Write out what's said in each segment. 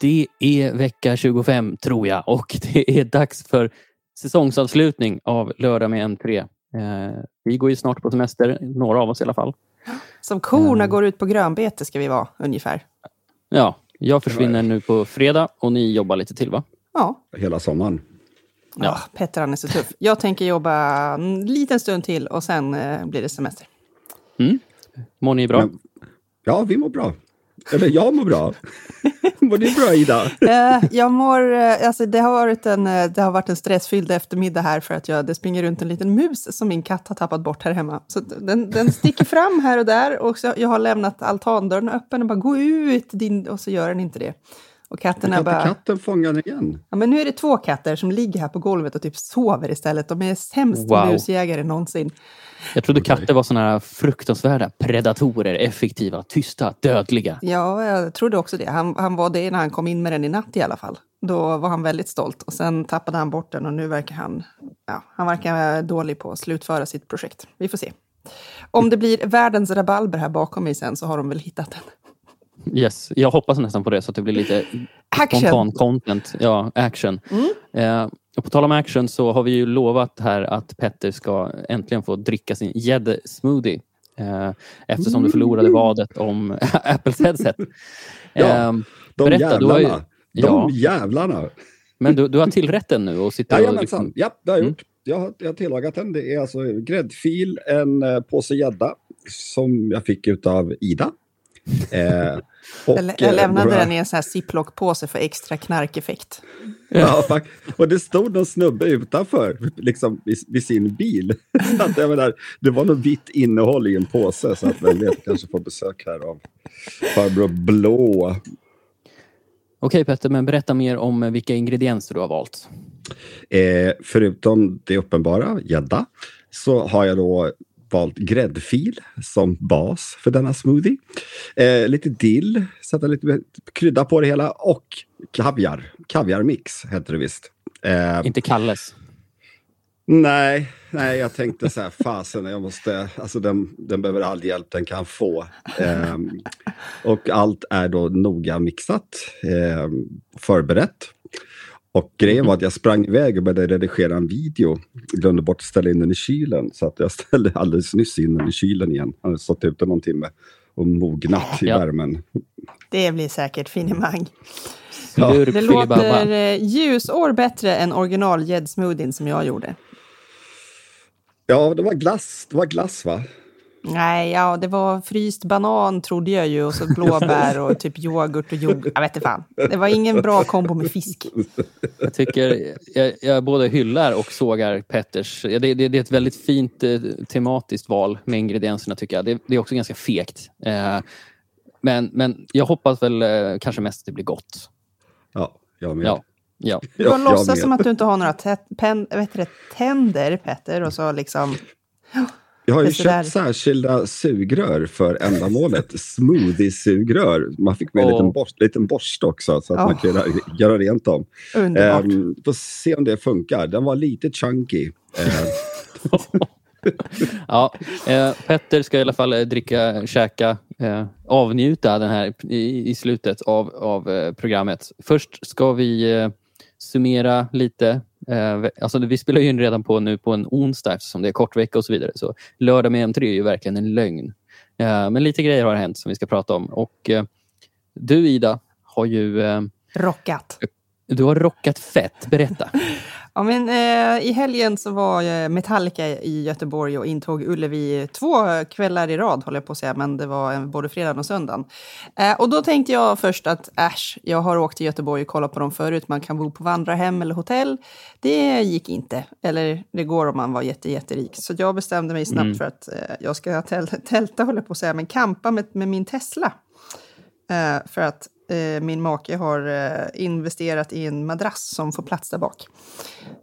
Det är vecka 25 tror jag och det är dags för säsongsavslutning av Lördag med entré. Eh, vi går ju snart på semester, några av oss i alla fall. Som korna går ut på grönbete ska vi vara, ungefär. Ja, jag försvinner nu på fredag och ni jobbar lite till va? Ja. Hela sommaren. Ja. Petter han är så tuff. Jag tänker jobba en liten stund till och sen eh, blir det semester. Mm. Mår ni bra? Men, ja, vi mår bra. Eller jag mår bra. mår du bra, Ida? Eh, jag mår... Eh, alltså, det, har varit en, eh, det har varit en stressfylld eftermiddag här för att jag, det springer runt en liten mus som min katt har tappat bort här hemma. Så den, den sticker fram här och där och så, jag har lämnat altandörren öppen och bara gå ut din... Och så gör den inte det. Och katterna kan bara... katten fånga den igen? Ja, men nu är det två katter som ligger här på golvet och typ sover istället. De är sämst Wow. musjägare någonsin. Jag trodde katter var såna här fruktansvärda predatorer, effektiva, tysta, dödliga. Ja, jag trodde också det. Han, han var det när han kom in med den i natt i alla fall. Då var han väldigt stolt och sen tappade han bort den och nu verkar han, ja, han verkar dålig på att slutföra sitt projekt. Vi får se. Om det blir världens rabalber här bakom mig sen så har de väl hittat den. Yes, jag hoppas nästan på det så att det blir lite Action! spontan content. Ja, action. Eh, och på tal om action så har vi ju lovat här att Petter ska äntligen få dricka sin gäddsmoothie. Eh, eftersom du förlorade vadet om Apples headset. Ja, Eh, De Berätta, har ju- jävlarna. De ja, jävlarna. men du, du har tillrätten nu och sitter. Jajamensan. Liksom, Ja, det har jag Mm. gjort. Jag har, jag har tillagat den. Det är alltså gräddfil, en eh, påse gädda som jag fick utav Ida. Eh, och, Jag, lä- jag eh, lämnade den i en sån här ziplock-påse för extra knarkeffekt. Ja, fakt- och det stod någon snubbe utanför, liksom vid, vid sin bil. Så att, jag menar, det var något vitt innehåll i en påse, så att vem vet, kanske får besök här av farbror Blå. Okej Petter, men berätta mer om vilka ingredienser du har valt. Eh, förutom det uppenbara, gädda, så har jag då valt gräddfil som bas för denna smoothie. Eh, lite dill, sätta lite krydda på det hela och kaviar. Kaviarmix heter det visst. Eh, Inte Kalles. Nej, nej, jag tänkte så här, fasen, jag måste, alltså den, den behöver all hjälp den kan få. Ehm, och allt är då noga mixat, ehm, förberett. Och grejen var att jag sprang iväg och började redigera en video. Glömde bort att ställa in den i kylen, så att jag ställde alldeles nyss in den i kylen igen. Han hade stått ute någon timme och mognat i Ja. värmen. Det blir säkert finemang. Ja. Det låter eh, ljusår bättre än original gäddsmoothien som jag gjorde. Ja, det var glass, det var glass va? Nej, ja, det var fryst banan trodde jag ju och så blåbär och typ yoghurt och yoghurt. Jag vet inte fan. Det var ingen bra kombo med fisk. Jag tycker jag, jag både hyllar och sågar Petters. Ja, Det, det, det är ett väldigt fint eh, tematiskt val med ingredienserna tycker jag. Det, det är också ganska fegt. Eh, men, men jag hoppas väl eh, kanske mest att det blir gott. Ja, jag med. Ja, ja. Du får Ja, jag låtsas som att du inte har några tä- pen, vet du, det, tänder, Petter, och så liksom... Jag har ju köpt särskilda sugrör för ändamålet. Smoothie-sugrör. Man fick med en Åh. liten, borst, liten borste också så att man Åh. kan göra, göra rent dem. Underbart. Um, får se om det funkar. Den var lite chunky. Eh, ja eh, Petter ska i alla fall eh, dricka, käka, eh, avnjuta den här i, i slutet av, av eh, programmet. Först ska vi eh, summera lite. Eh, alltså vi spelar ju in redan på nu på en onsdag eftersom det är kort vecka och så vidare. Så lördag med M3 är ju verkligen en lögn. Eh, men lite grejer har hänt som vi ska prata om. Och eh, du Ida har ju Rockat. du har rockat fett. Berätta. Ja, men, eh, I helgen så var eh, Metallica i Göteborg och intog Ullevi två kvällar i rad, håller jag på att säga, men det var en, både fredagen och söndagen. Eh, och då tänkte jag först att äsch, jag har åkt till Göteborg och kollat på dem förut, man kan bo på vandrarhem eller hotell. Det gick inte, eller det går om man var jätte, jätterik. Så jag bestämde mig snabbt Mm. för att eh, jag ska täl- tälta, håller jag på att säga, men kampa med, med min Tesla. Eh, för att eh, min make har eh, investerat i en madrass som får plats där bak.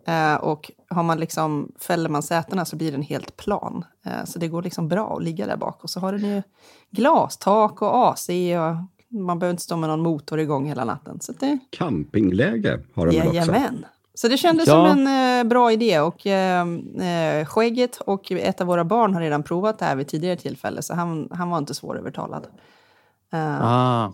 Eh, och har man liksom, fäller man sätena så blir den helt plan. Eh, så det går liksom bra att ligga där bak. Och så har den ju glastak och AC och man behöver inte stå med någon motor igång hela natten. Så det, campingläge har de väl också? jajamän. Så det kändes Ja. som en eh, bra idé. Och eh, eh, Skägget och ett av våra barn har redan provat det här vid tidigare tillfälle. Så han, han var inte svårövertalad. Eh, Ah,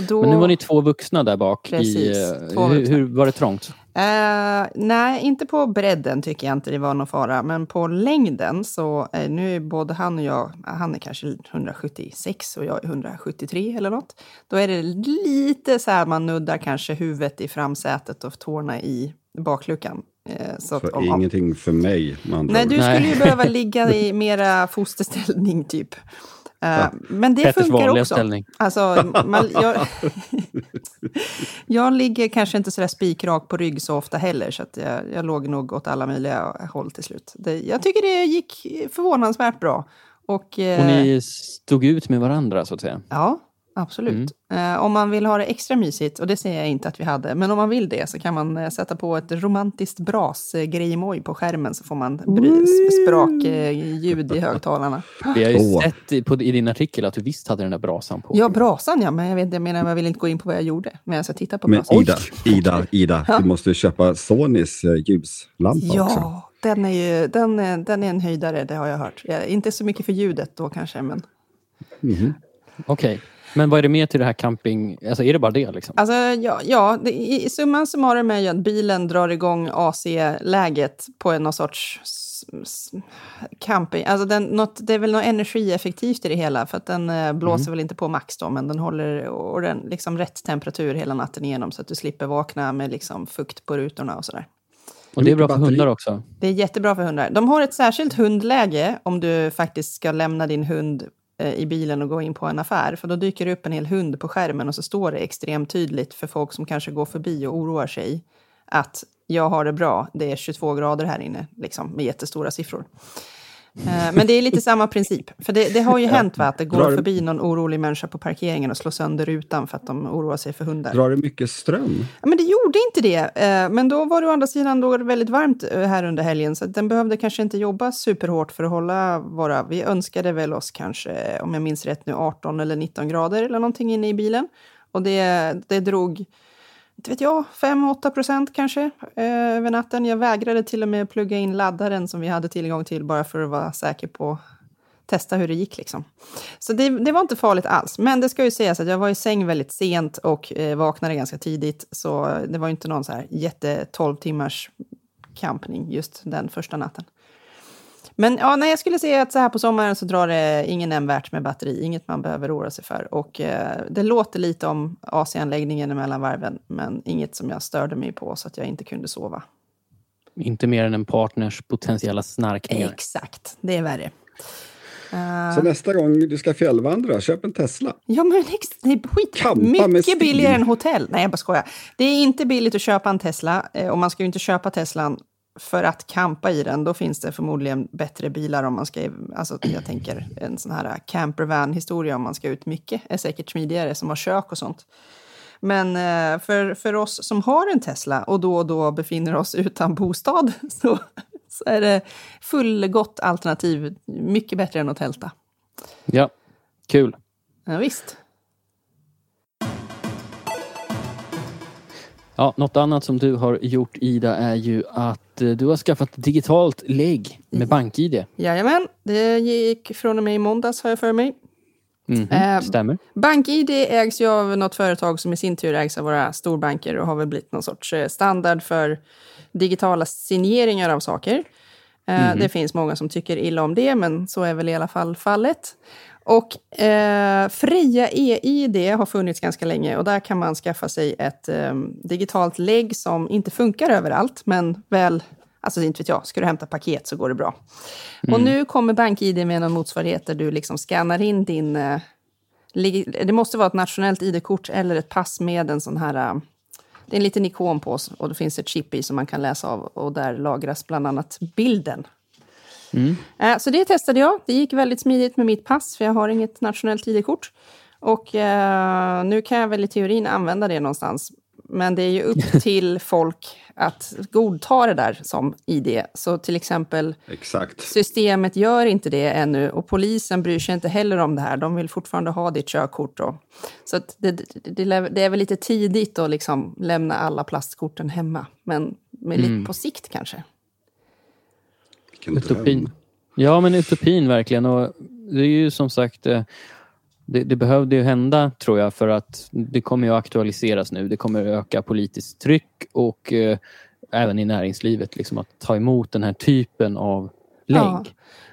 då, Men nu var ni två vuxna där bak. Precis, I, eh, två hur, vuxna. hur var det trångt? Eh, nej, inte på bredden tycker jag inte det var någon fara. Men på längden så, eh, nu är både han och jag, han är kanske 176 och jag är 173 eller något. Då är det lite så här man nuddar kanske huvudet i framsätet och tårna i bakluckan. Eh, så Så om- om- ingenting för mig. andra Nej, du skulle ju behöva ligga i mera fosterställning typ. Eh, Men det Petters funkar vanliga också. ställning. Alltså, man, jag, jag ligger kanske inte sådär spikrak på rygg så ofta heller, så att jag, jag låg nog åt alla möjliga håll till slut. Det, jag tycker det gick förvånansvärt bra. Och, eh, Och ni stod ut med varandra så att säga. Ja, absolut. Eh, om man vill ha det extra mysigt, och det säger jag inte att vi hade, men om man vill det så kan man eh, sätta på ett romantiskt brasgrejmoj på skärmen så får man bry- sprak eh, ljud i högtalarna. Vi har ju Åh. sett i, på, i din artikel att du visst hade den där brasan på. Ja, brasan ja, men jag, vet, jag menar, jag vill inte gå in på vad jag gjorde, men jag ska titta på Men brasan. Ida, Ida, Ida, du måste köpa Sonys eh, ljuslampa också. Ja, den är ju den är, den är en höjdare, det har jag hört. Jag, inte så mycket för ljudet då kanske, men... Okej. Men vad är det mer till det här camping... Alltså är det bara det liksom? Alltså, ja, ja det, i, i summan summarum är ju att bilen drar igång AC-läget på en någon sorts camping. Alltså den, något, det är väl något energieffektivt i det hela, för att den eh, blåser väl inte på max då, men den håller och den, liksom rätt temperatur hela natten igenom så att du slipper vakna med liksom fukt på rutorna och sådär. Och det är bra för hundar också. Det är jättebra för hundar. De har ett särskilt hundläge om du faktiskt ska lämna din hund Eh, i bilen och gå in på en affär. För då dyker det upp en hel hund på skärmen och så står det extremt tydligt för folk som kanske går förbi och oroar sig att jag har det bra, det är 22 grader här inne, liksom, med jättestora siffror. Eh, Men det är lite samma princip. För det, det har ju hänt va, att det Drar går det- förbi någon orolig människa på parkeringen och slår sönder rutan för att de oroar sig för hundar. Drar det mycket ström? Ja, men det gjorde inte det. Eh, Men då var det å andra sidan då väldigt varmt eh, här under helgen. Så den behövde kanske inte jobba superhårt för att hålla våra... Vi önskade väl oss kanske, om jag minns rätt nu, 18 eller 19 grader eller någonting inne i bilen. Och det, det drog, inte vet jag, 5-8 procent kanske eh, över natten. Jag vägrade till och med plugga in laddaren som vi hade tillgång till bara för att vara säker på testa hur det gick. Liksom. Så det, det var inte farligt alls. Men det ska ju sägas att jag var i säng väldigt sent och eh, vaknade ganska tidigt. Så det var inte någon så här jätte 12 timmars campning just den första natten. Men ja, nej, jag skulle säga att så här på sommaren så drar det ingen nämnvärt med batteri. Inget man behöver oroa sig för. Och eh, det låter lite om AC-anläggningen mellan varven. Men inget som jag störde mig på så att jag inte kunde sova. Inte mer än en partners potentiella snarkningar. Exakt, det är värre. Eh, Så nästa gång du ska fjällvandra, köp en Tesla. Ja, men det är skit. Mycket billigare än hotell. Nej, jag bara skojar. Det är inte billigt att köpa en Tesla eh, och man ska ju inte köpa Teslan för att campa i den. Då finns det förmodligen bättre bilar om man ska... Alltså, jag tänker en sån här campervan-historia om man ska ut mycket är säkert smidigare som har kök och sånt. Men eh, för, för oss som har en Tesla och då och då befinner oss utan bostad så, så är det fullgott alternativ. Mycket bättre än att tälta. Ja, kul. Ja, visst. Ja, något annat som du har gjort Ida är ju att eh, du har skaffat digitalt lägg med BankID. Jajamän, det gick från och med i måndags har jag för mig. Mhm, Eh, Stämmer. BankID ägs ju av något företag som i sin tur ägs av våra storbanker och har väl blivit någon sorts eh, standard för digitala signeringar av saker. Eh, Det finns många som tycker illa om det, men så är väl i alla fall fallet. Och eh, Freja EID har funnits ganska länge och där kan man skaffa sig ett eh, digitalt lägg som inte funkar överallt, men väl Alltså inte vet jag, ska du hämta paket så går det bra. Och nu kommer BankID med någon motsvarighet där du liksom scannar in din... Eh, det måste vara ett nationellt ID-kort eller ett pass med en sån här... eh, det är en liten ikon på oss och det finns ett chip i som man kan läsa av och där lagras bland annat bilden. Eh, Så det testade jag. Det gick väldigt smidigt med mitt pass för jag har inget nationellt ID-kort. Och eh, nu kan jag väl i teorin använda det någonstans. Men det är ju upp till folk att godta det där som ID. Så till exempel Exakt. systemet gör inte det ännu och polisen bryr sig inte heller om det här. De vill fortfarande ha ditt körkort. Då. Så det, det, det, är väl lite tidigt att liksom lämna alla plastkorten hemma. Men med lite på sikt kanske. Vilken dröm. Utopin. Ja, men utopin verkligen. Och det är ju som sagt... eh, det, det behövde ju hända tror jag för att det kommer ju att aktualiseras nu. Det kommer att öka politiskt tryck och eh, även i näringslivet liksom att ta emot den här typen av lägg. Ja.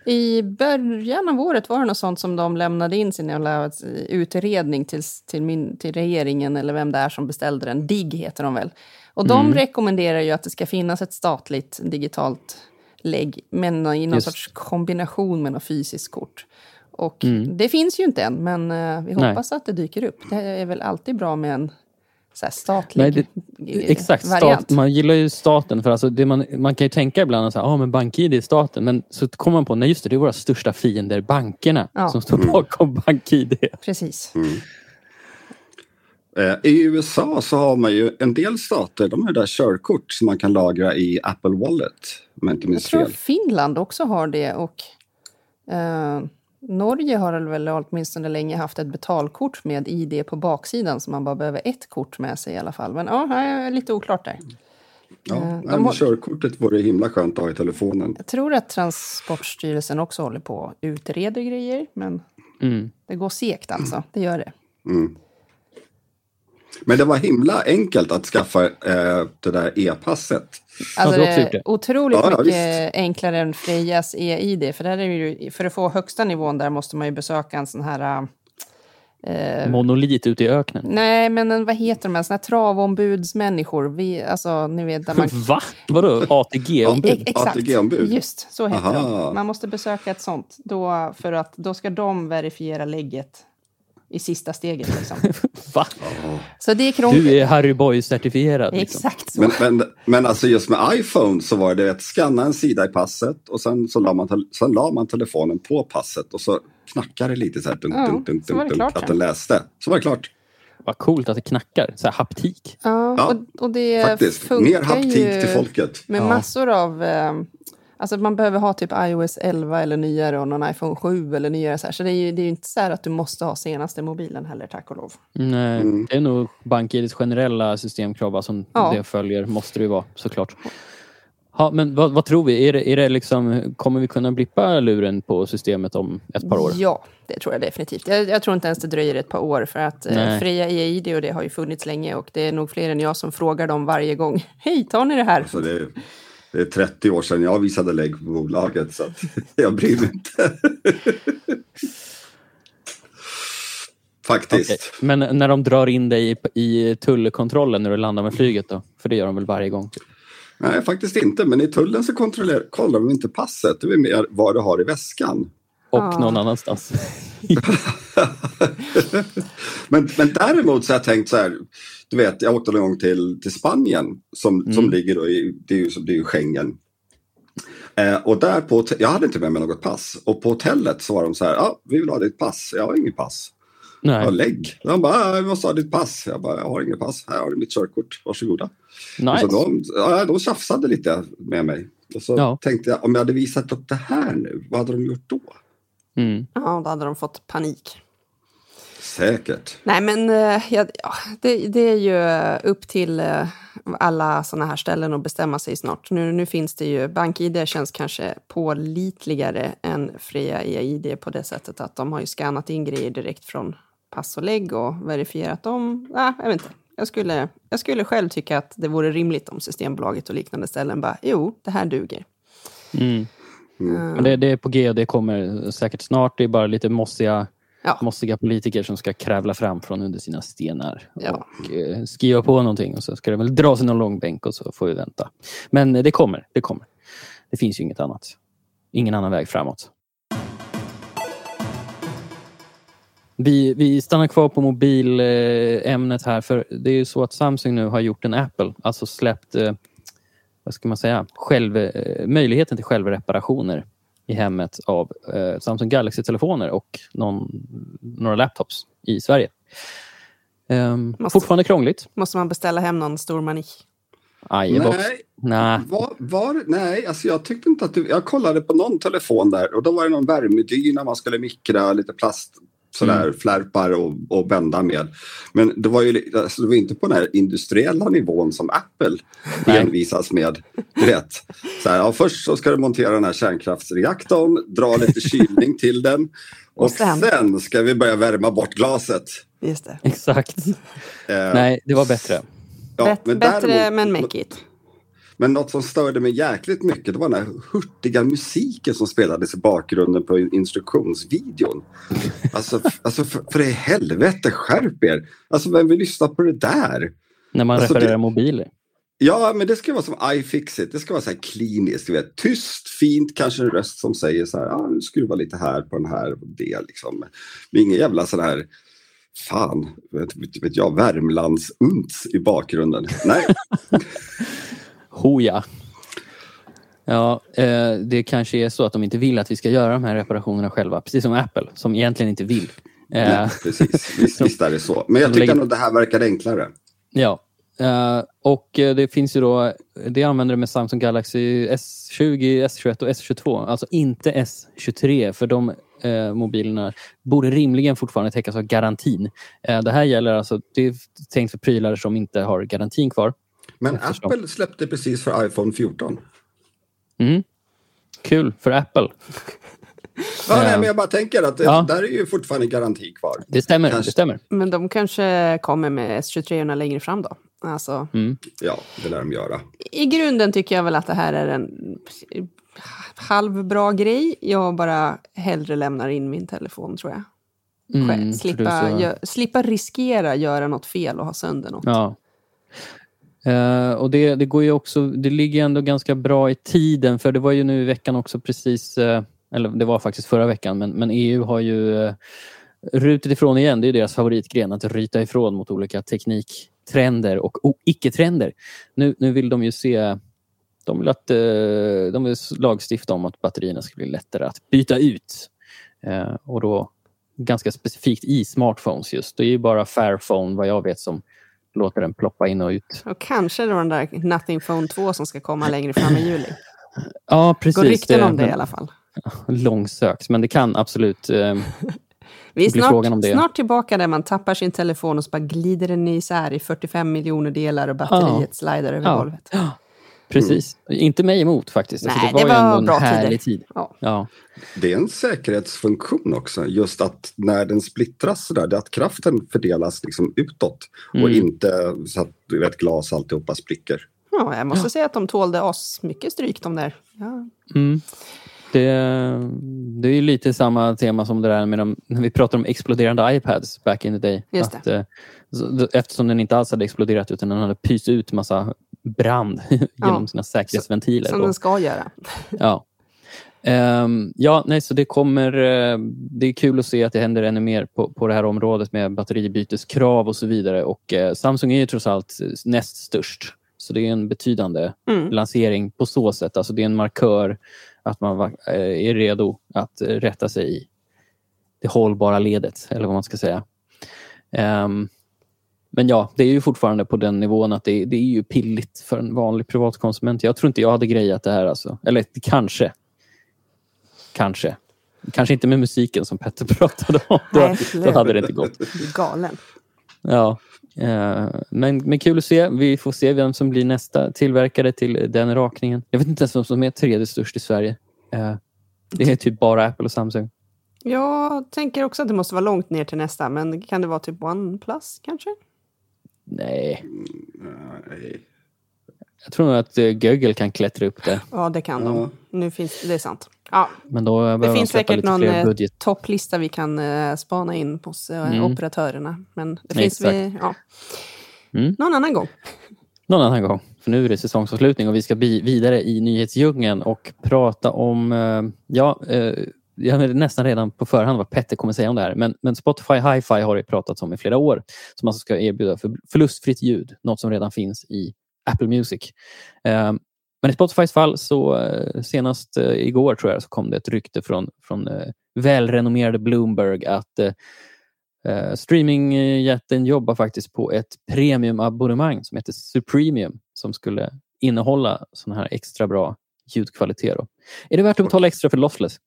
I början av året var det något sånt som de lämnade in sin jävla utredning till, till, min, till regeringen eller vem det är som beställde den. DIGG heter de väl. Och de Mm. rekommenderar ju att det ska finnas ett statligt digitalt lägg men i någon Just. sorts kombination med något fysiskt kort. Och Mm. det finns ju inte än, men eh, vi Nej. hoppas att det dyker upp. Det är väl alltid bra med en så här, statlig Nej, eh, Exakt, variant. stat, man gillar ju staten. för alltså det man, man kan ju tänka ibland att ah, men BankID är staten. Men så kommer man på, nej just det, det är våra största fiender, bankerna, Ja. som står bakom BankID. Precis. Eh, I USA så har man ju en del stater, de har där körkort som man kan lagra i Apple Wallet. Om jag inte Jag minns tror fel. Finland också har det och eh, Norge har väl åtminstone länge haft ett betalkort med ID på baksidan så man bara behöver ett kort med sig i alla fall. Men ja, det är lite oklart där. Ja, Eh, nej, men har- Körkortet vore himla skönt att ha i telefonen. Jag tror att Transportstyrelsen också håller på och utreder grejer, men Mm. det går segt alltså. Det gör det. Mm. Men det var himla enkelt att skaffa eh, det där e-passet. Alltså, det är otroligt Ja, ja, mycket visst. enklare än Frejas e-id. För, där är ju, för att få högsta nivån där måste man ju besöka en sån här... Eh, Monolit ute i öknen. Nej, men en, vad heter de såna här travombudsmänniskor? Vi, alltså, ni vet där man... Va? Vadå? ATG-ombud? Exakt, ATG-ombud. just så heter Aha. de. Man måste besöka ett sånt. Då, för att då ska de verifiera lägget i sista steget. Liksom. Va? Så det är krångligt. Du är Harry Boy-certifierad. Liksom. Exakt så. Men, men, men alltså just med iPhone så var det att scanna en sida i passet och sen så la man, sen la man telefonen på passet och så knackade det lite så här dunk, Ja, dunk, dunk, så var det dunk, klart att den läste. Så var det klart. Vad coolt att det knackar. Så här haptik. Ja, Ja, och, och det Faktiskt. funkar Mer haptik till folket. med Ja. massor av... Eh, alltså man behöver ha typ iOS 11 eller nyare och någon iPhone 7 eller nyare. Så, här. så det är ju det är ju inte så här att du måste ha senaste mobilen heller, tack och lov. Nej, Mm. Det är nog BankIDs generella systemkrav som Ja. det följer. Måste det ju vara såklart. Ja, men vad, vad tror vi? Är det, är det liksom, kommer vi kunna blippa luren på systemet om ett par år? Ja, det tror jag definitivt. Jag, jag tror inte ens det dröjer ett par år för att eh. Freja EID och det har ju funnits länge och det är nog fler än jag som frågar dem varje gång. Hej, tar ni det här? Så det, det är 30 år sedan jag visade lägg på bolaget så jag bryr mig inte. Faktiskt. Okej. Men när de drar in dig i, tullkontrollen när du landar med flyget då? För det gör de väl varje gång? Nej, faktiskt inte. Men i tullen så kontrollerar, kollar de inte passet. Det är mer vad du har i väskan. Och Ja. någon annanstans. men, men däremot så har jag tänkt så här. Du vet, jag åkte en gång till, till Spanien som, som ligger då i, det är ju, det är ju Schengen. Eh, och där på, jag hade inte med mig något pass. Och på hotellet så var de så här, ja, vi vill ha ditt pass. Jag har inget pass. Nej. Ja, lägg. De bara, "Ah, vi måste ha ditt pass. Jag bara, jag har inget pass. Här har du mitt körkort. Varsågoda. Nice. Så de, ja, de tjafsade lite med mig. Och så Ja. tänkte jag, om jag hade visat upp det här nu, vad hade de gjort då? Mm. Ja, då hade de fått panik. Säkert. Nej, men eh, ja, det, det är ju upp till eh, alla sådana här ställen att bestämma sig snart. Nu, nu finns det ju, BankID känns kanske pålitligare än Freja EID på det sättet att de har ju skannat in grejer direkt från pass och lägg och verifierat dem. Ja, jag vet inte. Jag skulle, jag skulle själv tycka att det vore rimligt om Systembolaget och liknande ställen bara, jo, det här duger. Mm. Men det, det är på G och det kommer säkert snart. Det är bara lite mossiga, Ja. mossiga politiker som ska krävla fram från under sina stenar Ja. och eh, skriva på någonting och så ska det väl dras i någon långbänk och så får vi vänta. Men eh, det kommer, det kommer. Det finns ju inget annat. Ingen annan väg framåt. Vi, vi stannar kvar på mobilämnet här för det är ju så att Samsung nu har gjort en Apple, alltså släppt eh, vad ska man säga, själv, eh, möjligheten till självreparationer i hemmet av eh, Samsung Galaxy-telefoner och någon, några laptops i Sverige. Um, Måste- fortfarande krångligt. Måste man beställa hem någon stor mani? iBox. Nej, Nej. var, var, nej alltså jag tyckte inte att du, jag kollade på någon telefon där och då var det någon värmedyna man skulle mikra, lite plast, sådär mm. flärpar och, och bända med. Men det var ju alltså, det var inte på den här industriella nivån som Apple envisas med. vet. Så här, ja, först så ska du montera den här kärnkraftsreaktorn, dra lite kylning till den och, och sen... sen... ska vi börja värma bort glaset. Just det. Exakt. Uh, Nej, det var bättre. Ja, Bet men bättre däremot, men make it. Men något som störde mig jäkligt mycket det var den här hurtiga musiken som spelades i bakgrunden på instruktionsvideon. Alltså, alltså för, för i helvete, skärp er! Alltså vem vill lyssna på det där? När man alltså, reparerar det, mobiler. Ja, men det ska vara som iFixit. Det ska vara så här kliniskt. Du vet. Tyst, fint, kanske en röst som säger så här. Ah, nu skruva lite här på den här och det. Liksom. Men ingen jävla sån här fan, vet, vet jag, Värmlandsunts i bakgrunden. Nej. Hoja. Ja, eh, det kanske är så att de inte vill att vi ska göra de här reparationerna själva. Precis som Apple, som egentligen inte vill. Eh, Nej, precis, visst, visst är det så. Men jag tycker ändå att det här verkar enklare. Ja, Uh, och uh, det finns ju då, det använder med Samsung Galaxy S20, S21 och S22. Alltså inte S23 för de uh, mobilerna borde rimligen fortfarande täckas av garantin. det här gäller alltså, det är tänkt för prylar som inte har garantin kvar. Men eftersom... Apple släppte precis för iPhone 14. Mm. Kul för Apple. Ja, nej, men jag bara tänker att ja. där är ju fortfarande garanti kvar. Det stämmer, kanske. det stämmer. Men de kanske kommer med S23 längre fram då? Alltså, mm. Ja, det lär de göra. I grunden tycker jag väl att det här är en halvbra grej. Jag bara hellre lämnar in min telefon tror jag. Mm, slippa, gö, slippa riskera göra något fel och ha sönder något. Ja. Uh, och det, det, går ju också, det ligger ändå ganska bra i tiden för det var ju nu i veckan också precis, uh, eller det var faktiskt förra veckan, men, men EU har ju uh, rutit ifrån igen. Det är deras favoritgren, att ryta ifrån mot olika tekniktrender och och icke-trender. Nu, nu vill de ju se de vill, att, de vill lagstifta om att batterierna ska bli lättare att byta ut. Och då ganska specifikt i smartphones just. Det är ju bara Fairphone vad jag vet som låter den ploppa in och ut. Och kanske då den där Nothing Phone 2 som ska komma längre fram i juli. Ja, precis. Går rykten om det i alla fall. Långsökt, men det kan absolut eh, Vi är snart, snart tillbaka där man tappar sin telefon och så bara glider den isär i 45 miljoner delar och batteriet ja. slider över ja. golvet. Ja. Precis. Mm. Inte mig emot faktiskt. Nej, alltså, det var, det var en bra härlig tid. Ja. ja. Det är en säkerhetsfunktion också. Just att när den splittras så där, det att kraften fördelas liksom utåt mm. och inte så att du vet, glas alltihopa spricker. Ja, jag måste säga att de tålde oss mycket stryk de där. Ja. Mm. Det, det är lite samma tema som det där med de, när vi pratar om exploderande iPads back in the day. Just att, eh, eftersom den inte alls hade exploderat utan den hade pyst ut massa brand genom ja. sina säkerhetsventiler. Som den ska göra. ja. Um, ja, nej, så det kommer... Uh, det är kul att se att det händer ännu mer på, på det här området med batteribyteskrav och så vidare. Och uh, Samsung är ju trots allt näst störst. Så det är en betydande mm. lansering på så sätt. Alltså det är en markör att man eh, är redo att rätta sig i det hållbara ledet, eller vad man ska säga. Um, men ja, det är ju fortfarande på den nivån att det, det, är ju pilligt för en vanlig privatkonsument. Jag tror inte jag hade grejat det här. Alltså. Eller kanske. Kanske. Kanske inte med musiken som Petter pratade om. Då, då hade det inte gått. Du är galen. Ja. Eh, men, men kul att se. Vi får se vem som blir nästa tillverkare till den rakningen. Jag vet inte ens vem som är tredje störst i Sverige. Eh, det är typ bara Apple och Samsung. Jag tänker också att det måste vara långt ner till nästa, men kan det vara typ OnePlus kanske? Nej. Nej. Jag tror nog att uh, Google kan klättra upp det. Ja, det kan de. Nu finns, det är sant. Ja. Men då det finns säkert någon eh, topplista vi kan uh, spana in hos mm. operatörerna. Men det finns vi, ja. Mm. någon annan gång. Någon annan gång. För nu är det säsongsavslutning och vi ska bli vidare i nyhetsdjungeln och prata om, ja, jag vet nästan redan på förhand vad Petter kommer säga om det här, men, men Spotify Hi-Fi har det pratats om i flera år, som alltså ska erbjuda för, förlustfritt ljud, något som redan finns i Apple Music. Um, men i Spotifys fall, så uh, senast uh, igår tror jag, så kom det ett rykte från, från uh, välrenommerade Bloomberg att uh, streamingjätten jobbar faktiskt på ett premiumabonnemang som heter Supremium som skulle innehålla sån här extra bra ljudkvalitet. Då. Är det värt att betala extra för lossless?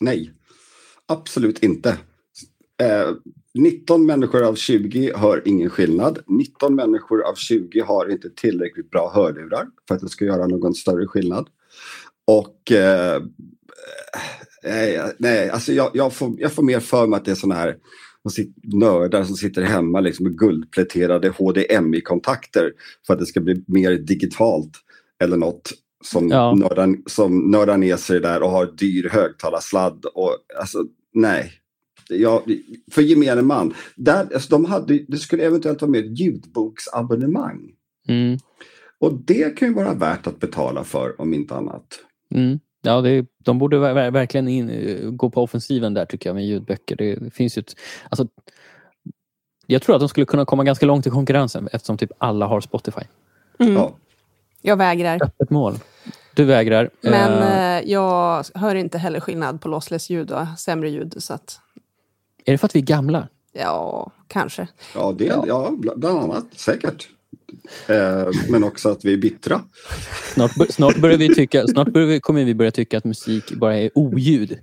Nej, absolut inte. Eh, 19 människor av 20 hör ingen skillnad. 19 människor av 20 har inte tillräckligt bra hörlurar för att det ska göra någon större skillnad. Och eh, nej, nej, alltså jag, jag, får, jag får mer för mig att det är sådana här nördar som sitter hemma liksom med guldpläterade HDMI-kontakter för att det ska bli mer digitalt eller något som, ja. nördar, som nördar ner sig där och har dyr högtalarsladd. Och, alltså, nej. Ja, för gemene man. Där, alltså, de hade, det skulle eventuellt vara med ett ljudboksabonnemang. Mm. Och det kan ju vara värt att betala för om inte annat. Mm. Ja, det, de borde verkligen in, gå på offensiven där tycker jag med ljudböcker. Det finns ju ett, alltså, jag tror att de skulle kunna komma ganska långt i konkurrensen eftersom typ alla har Spotify. Mm. Ja. Jag vägrar. Öppet mål. Du vägrar. Men uh, jag hör inte heller skillnad på lossless ljud och sämre ljud. Så att... Är det för att vi är gamla? Ja, kanske. Ja, det, ja. bland annat. Säkert. Eh, men också att vi är bittra. Snart, snart, börjar vi tycka, snart börjar vi, kommer vi börja tycka att musik bara är oljud.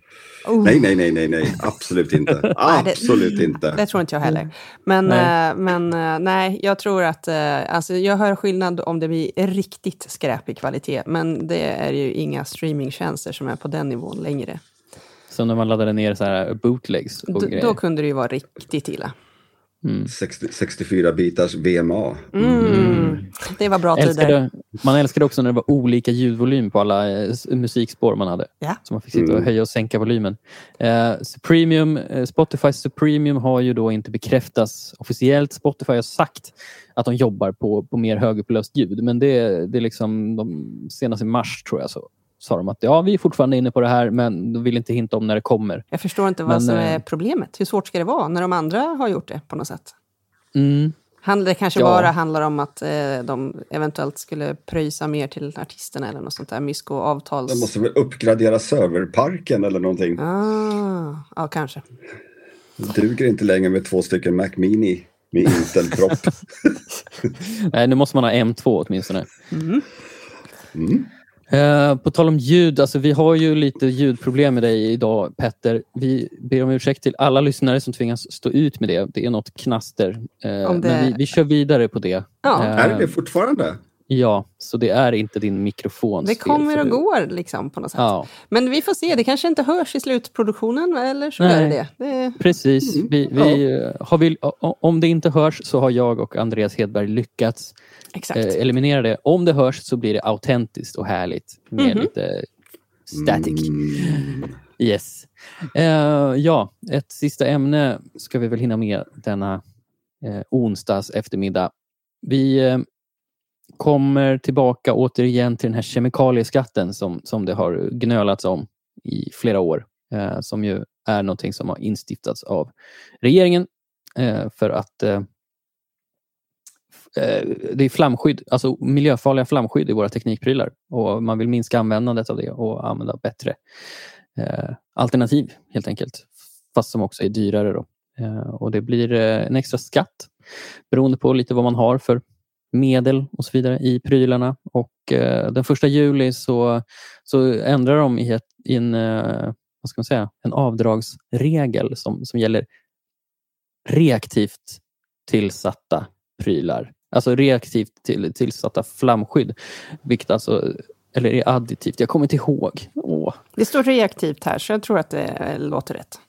Oh. Nej, nej, nej, nej, nej, absolut inte. Absolut inte. Det tror inte jag heller. Men nej, uh, men, uh, nej jag tror att alltså, jag hör skillnad om det blir riktigt skräpig kvalitet. Men det är ju inga streamingtjänster som är på den nivån längre. Som när man laddade ner så här bootlegs? Och D då kunde det ju vara riktigt illa. Mm. 60, 64 bitars VMA. Mm. Mm. Det var bra tider. Man älskade också när det var olika ljudvolym på alla eh, musikspår man hade. Ja. Så man fick sitta och mm. höja och sänka volymen. Eh, Premium, eh, Spotify Supremium har ju då inte bekräftats officiellt. Spotify har sagt att de jobbar på, på mer högupplöst ljud. Men det, det är liksom de senaste mars tror jag så sa de att ja, vi är fortfarande inne på det här men de vill inte hinta om när det kommer. Jag förstår inte vad men, som är eh, problemet. Hur svårt ska det vara när de andra har gjort det på något sätt? Mm. Det kanske ja. bara handlar om att eh, de eventuellt skulle pröjsa mer till artisterna eller något sånt där. Mysko avtals... De måste väl uppgradera serverparken eller någonting. Ah, ja, kanske. Det duger inte längre med två stycken Mac Mini med Intel-propp. Nej, nu måste man ha M2 åtminstone. Mm. Mm. Eh, på tal om ljud, alltså vi har ju lite ljudproblem med dig idag Petter. Vi ber om ursäkt till alla lyssnare som tvingas stå ut med det. Det är något knaster. Uh, det... Men vi, vi kör vidare på det. Ja. Uh, är det fortfarande? Ja, så det är inte din mikrofon. Det kommer och går liksom på något sätt. Ja. Men vi får se, det kanske inte hörs i slutproduktionen eller så Nej. är det det. Precis. Mm. Vi, vi, ja. har vi, om det inte hörs så har jag och Andreas Hedberg lyckats Exakt. Eh, eliminera det. Om det hörs så blir det autentiskt och härligt med mm -hmm. lite static. Mm. Yes. Uh, ja, ett sista ämne ska vi väl hinna med denna uh, onsdags eftermiddag. Vi uh, kommer tillbaka återigen till den här kemikalieskatten som, som det har gnölats om i flera år. Eh, som ju är någonting som har instiftats av regeringen eh, för att eh, eh, det är flamskydd, alltså miljöfarliga flamskydd i våra teknikprylar och man vill minska användandet av det och använda bättre eh, alternativ helt enkelt. Fast som också är dyrare. Då. Eh, och Det blir eh, en extra skatt beroende på lite vad man har för medel och så vidare i prylarna. Och eh, Den första juli så, så ändrar de i, ett, i en, eh, vad ska man säga, en avdragsregel som, som gäller reaktivt tillsatta prylar. Alltså reaktivt till, tillsatta flamskydd. Vilket alltså, eller är additivt? Jag kommer inte ihåg. Åh. Det står reaktivt här, så jag tror att det låter rätt.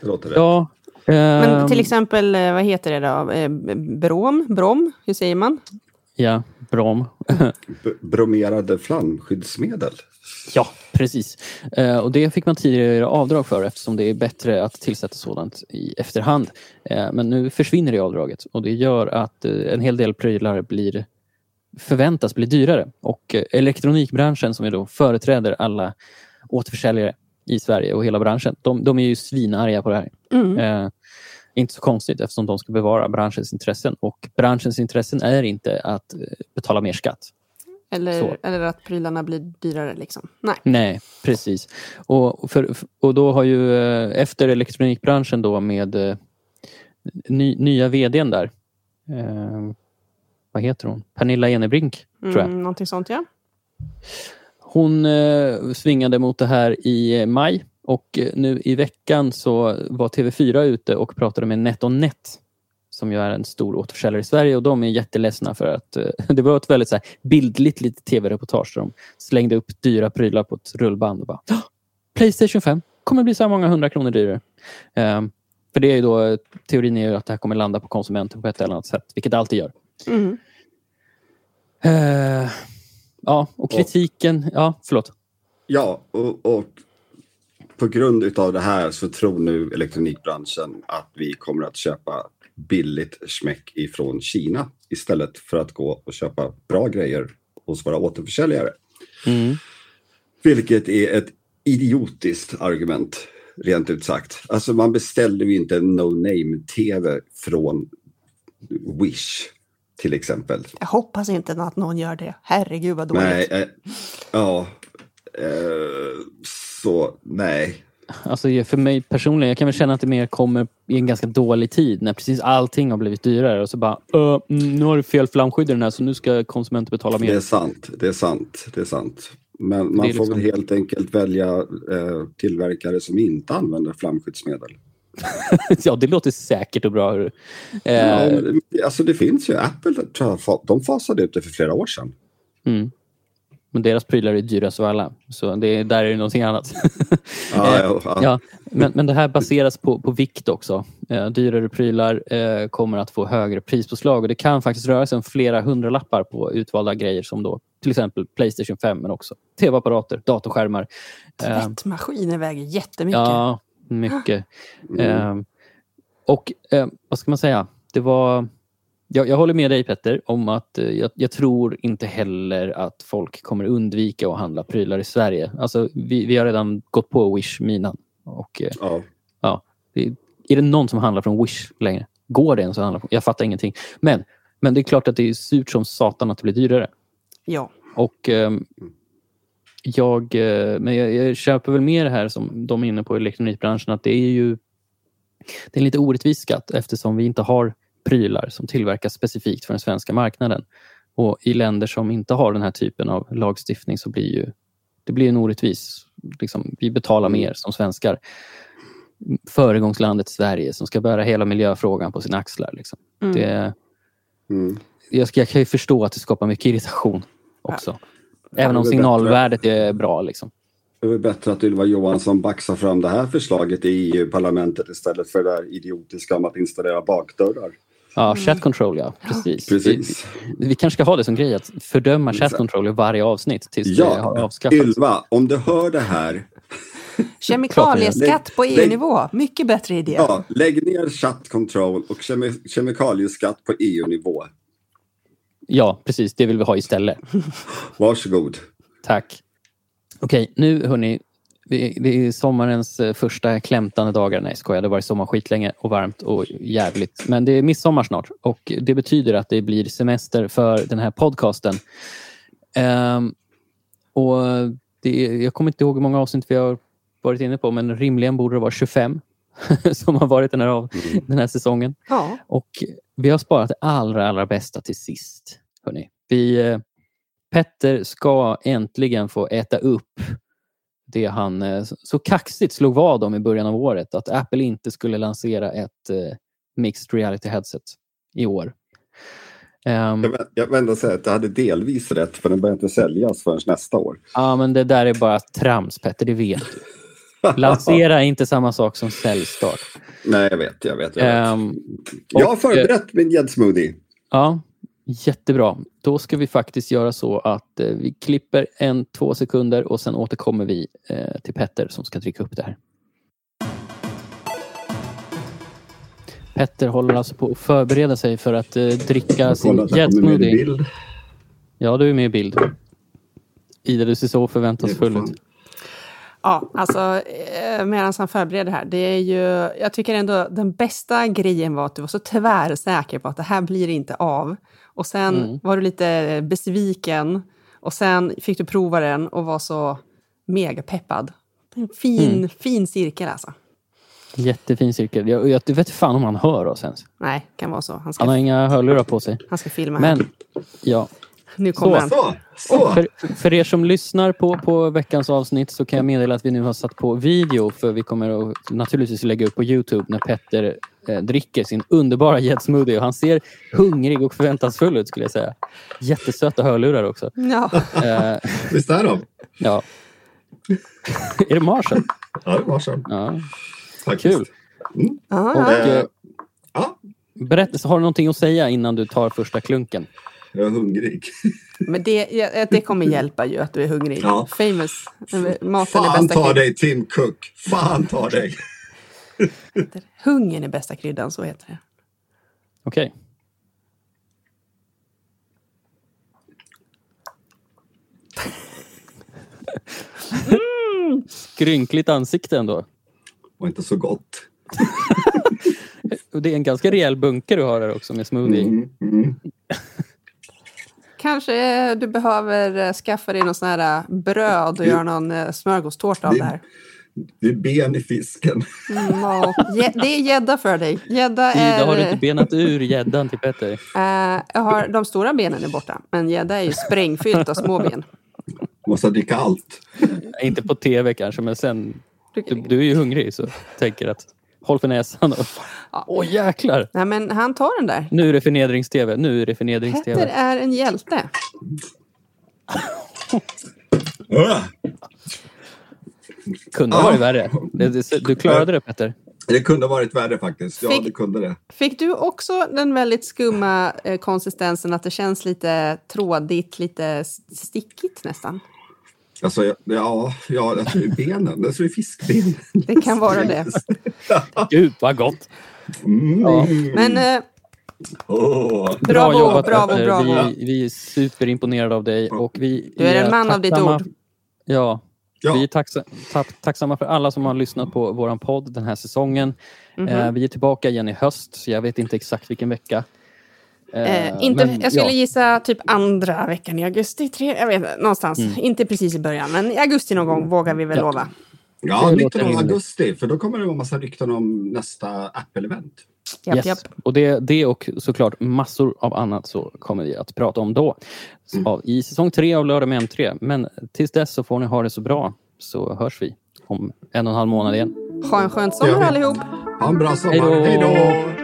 Det låter rätt. Ja, Men ehm, till exempel, eh, vad heter det då? Eh, brom? Brom? Hur säger man? Ja, brom. bromerade flamskyddsmedel. Ja, precis. Eh, och Det fick man tidigare göra avdrag för eftersom det är bättre att tillsätta sådant i efterhand. Men nu försvinner det avdraget och det gör att en hel del prylar blir förväntas bli dyrare. Och elektronikbranschen som är då företräder alla återförsäljare i Sverige och hela branschen, de, de är ju svinarga på det här. Mm. Inte så konstigt eftersom de ska bevara branschens intressen och branschens intressen är inte att eh, betala mer skatt. Eller, eller att prylarna blir dyrare. Liksom. Nej. Nej, precis. Och, för, och då har ju eh, efter elektronikbranschen då med eh, ny, nya vdn där. Eh, vad heter hon? Pernilla Enebrink, mm, tror jag. Någonting sånt, ja. Hon eh, svingade mot det här i maj Och eh, nu i veckan så var TV4 ute och pratade med NetOnNet som ju är en stor återförsäljare i Sverige och de är jätteledsna för att eh, det var ett väldigt så här, bildligt litet tv-reportage där de slängde upp dyra prylar på ett rullband och bara Playstation 5 kommer bli så här många hundra kronor dyrare. Um, för det är ju då, teorin är ju att det här kommer landa på konsumenten på ett eller annat sätt, vilket det alltid gör. Mm. Uh, ja, och kritiken... Ja, förlåt. Ja, och, och på grund utav det här så tror nu elektronikbranschen att vi kommer att köpa billigt smäck ifrån Kina istället för att gå och köpa bra grejer hos våra återförsäljare. Mm. Vilket är ett idiotiskt argument, rent ut sagt. Alltså man beställer ju inte en no-name-tv från Wish till exempel. Jag hoppas inte att någon gör det. Herregud vad dåligt. Nej, eh, ja. Eh, så nej. Alltså för mig personligen, jag kan väl känna att det mer kommer i en ganska dålig tid när precis allting har blivit dyrare och så bara uh, nu har du fel flamskydd i den här så nu ska konsumenter betala mer. Det är sant, det är sant, det är sant. Men man får liksom... väl helt enkelt välja eh, tillverkare som inte använder flamskyddsmedel. ja, det låter säkert och bra. Eh... Ja, alltså det finns ju. Apple de fasade ut det för flera år sedan. Mm. Men deras prylar är dyrast av alla. Så det, där är det någonting annat. ja, ja, ja. ja, men, men det här baseras på, på vikt också. Eh, dyrare prylar eh, kommer att få högre prispåslag och det kan faktiskt röra sig om flera hundralappar på utvalda grejer som då till exempel Playstation 5 men också tv-apparater, datorskärmar. Eh, Tvättmaskiner väger jättemycket. Ja, mycket. Mm. Eh, och eh, vad ska man säga? Det var jag, jag håller med dig Petter om att eh, jag, jag, tror inte heller att folk kommer undvika att handla prylar i Sverige. Alltså, vi, vi har redan gått på Wish-minan. Och, eh, ja. Ja, är det någon som handlar från Wish längre? Går det ens att handla från? Jag fattar ingenting. Men, men det är klart att det är surt som satan att det blir dyrare. Ja. Och eh, jag, eh, men jag, jag köper väl mer det här som de är inne på i elektronikbranschen att det är ju det är en lite orättvis skatt eftersom vi inte har prylar som tillverkas specifikt för den svenska marknaden. Och I länder som inte har den här typen av lagstiftning så blir ju, det blir en orättvis. Liksom, vi betalar mer som svenskar. Föregångslandet Sverige som ska bära hela miljöfrågan på sina axlar. Liksom. Mm. Det, Mm. jag, jag kan ju förstå att det skapar mycket irritation också. Även om det är signalvärdet är bra. Liksom. Det är väl bättre att Ylva Johansson baxar fram det här förslaget i EU-parlamentet istället för det där idiotiska om att installera bakdörrar. Ja, chat control ja. Precis. Precis. Vi, vi kanske ska ha det som grej att fördöma chat control i varje avsnitt tills det har Ja, avskaffats. Ylva, om du hör det här, Kemikalieskatt på EU-nivå. Mycket bättre idé. ja, lägg ner chat control och kemi- kemikalieskatt på EU-nivå. Ja, precis. Det vill vi ha istället. Varsågod. Tack. Okej, nu hörni. Det det är sommarens eh, första klämtande dagar. Nej, skojar. Det har varit sommar skitlänge och varmt och jävligt. Men det är midsommar snart och det betyder att det blir semester för den här podcasten. Ehm, och det är, jag kommer inte ihåg hur många avsnitt vi har varit inne på, men rimligen borde det vara 25 som har varit den här, av, den här säsongen. Ja. Och vi har sparat det allra, allra bästa till sist. Hörrni. Vi, eh, Petter ska äntligen få äta upp det han eh, så kaxigt slog vad om i början av året. Att Apple inte skulle lansera ett eh, mixed reality headset i år. Ehm, Jag, jag vill ändå säga att jag hade delvis rätt för den börjar inte säljas förrän nästa år. Ja, men det där är bara trams Petter, det vet du. Lansera är inte samma sak som säljstart. Nej, jag vet, jag vet. Jag, vet. Ehm, jag har och, förberett min gäddsmoothie. Ja, jättebra. Då ska vi faktiskt göra så att eh, vi klipper en, två sekunder och sen återkommer vi eh, till Petter som ska dricka upp det här. Petter håller alltså på att förbereda sig för att eh, dricka sin bild. Ja, du är med i bild. Ida, du ser så förväntansfull ut. Ja, alltså eh, medan han förbereder här. Det är ju, jag tycker ändå den bästa grejen var att du var så tvärsäker på att det här blir inte av. Och sen Mm. var du lite besviken. Och sen fick du prova den och var så mega peppad. En fin, Mm. fin cirkel alltså. Jättefin cirkel. Jag, jag vet fan om han hör oss ens. Nej, kan vara så. Han ska, Han har inga hörlurar på sig. han ska filma här. Men, ja. Nu kommer han. Så, så. För, för er som lyssnar på, på veckans avsnitt så kan jag meddela att vi nu har satt på video för vi kommer att naturligtvis lägga upp på Youtube när Petter eh, dricker sin underbara gäddsmoothie och han ser hungrig och förväntansfull ut skulle jag säga. Jättesöta hörlurar också. Ja. Eh, Visst är de? ja. är det Marshall? Ja, det var så. Ja. Faktiskt. Kul. Ja, Och, ja. Eh, ja, berätta, har du någonting att säga innan du tar första klunken? Jag är hungrig. Men det, det kommer hjälpa ju att du är hungrig. Ja. Famous. Maten är Fan bästa ta dig Tim Cook. Fan ta dig. Hungern är bästa kryddan, så heter det. Okej. Skrynkligt ansikte ändå. var inte så gott. Det är en ganska rejäl bunke du har här också med smoothie. Mm, mm. Kanske du behöver eh, skaffa dig någon sån här eh, bröd och göra någon eh, smörgåstårta av det här. Det är ben i fisken. Mm, ja. Gä- Det är gädda för dig. Gädda Ida, är... har du inte benat ur gäddan till Petter? eh, jag har, de stora benen är borta, men gädda är ju sprängfyllt av små ben. Måste dricka allt. Inte på tv kanske, men sen... Du, du är ju hungrig så tänker att håll för näsan. Och, åh jäklar! Nej, men han tar den där. Nu är det förnedrings-tv. Nu är det förnedrings-tv. Petter är en hjälte. Kunde ha varit värre. Du klarade det Petter. Det kunde ha varit värre faktiskt. Ja, Fick- det kunde det. Fick du också den väldigt skumma eh, konsistensen att det känns lite trådigt, lite stickigt nästan? Alltså, ja, ja, det är benen. Det är så fiskben. Det kan vara det. Gud vad gott! Mm. Ja. Men eh, Åh. bravo, jobbat, bravo, Petter. bravo. Vi, vi är superimponerade av dig. Och vi Du är en man av ditt ord. Ja, Ja. Vi är tacksa tack tacksamma för alla som har lyssnat på vår podd den här säsongen. Mhm. Eh, vi är tillbaka igen i höst, så jag vet inte exakt vilken vecka. Eh, Eh, inte, men, jag skulle ja. gissa typ andra veckan i augusti. Tre, jag vet inte, någonstans. Mm. Inte precis i början, men i augusti någon gång vågar vi väl Ja. lova. Ja, Det låter 19 rimligt. augusti. För då kommer det vara massa rykten om nästa Apple-event. Japp, Yes. japp. Och det, det och såklart massor av annat så kommer vi att prata om då. Mm. Så, I säsong tre av Lördag med M3. Men tills dess så får ni ha det så bra så hörs vi om en och en halv månad igen. Ha en skön sommar allihop. Ha en bra sommar. Hej då!